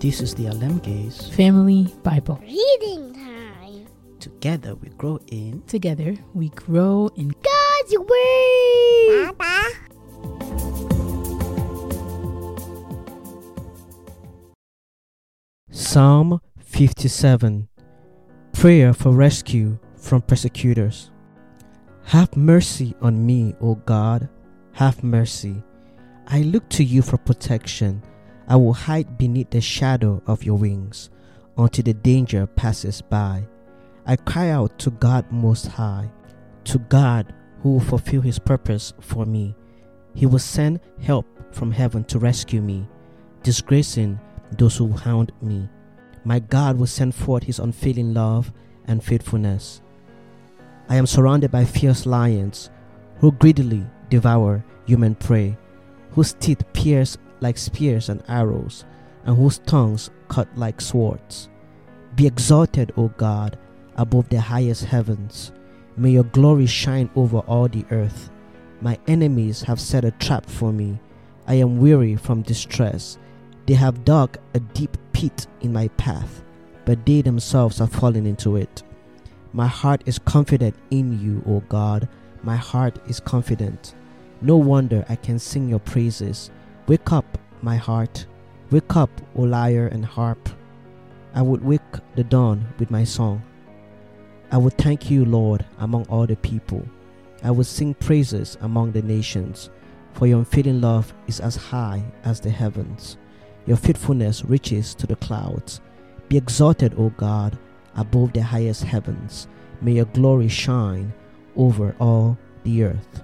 This is the Alemge's Family Bible. Reading time. Together we grow in Together we grow in God's Word. Papa. Psalm 57 Prayer for rescue from persecutors. Have mercy on me, O God. Have mercy. I look to you for protection. I will hide beneath the shadow of your wings until the danger passes by. I cry out to God Most High, to God who will fulfill His purpose for me. He will send help from heaven to rescue me, disgracing those who hound me. My God will send forth His unfailing love and faithfulness. I am surrounded by fierce lions who greedily devour human prey, whose teeth pierce like spears and arrows, and whose tongues cut like swords. Be exalted, O God, above the highest heavens. May your glory shine over all the earth. My enemies have set a trap for me. I am weary from distress. They have dug a deep pit in my path, but they themselves have fallen into it. My heart is confident in you, O God. My heart is confident. No wonder I can sing your praises. Wake up, my heart. Wake up, O lyre and harp. I would wake the dawn with my song. I would thank you, Lord, among all the people. I would sing praises among the nations, for your unfailing love is as high as the heavens. Your faithfulness reaches to the clouds. Be exalted, O God, above the highest heavens. May your glory shine over all the earth.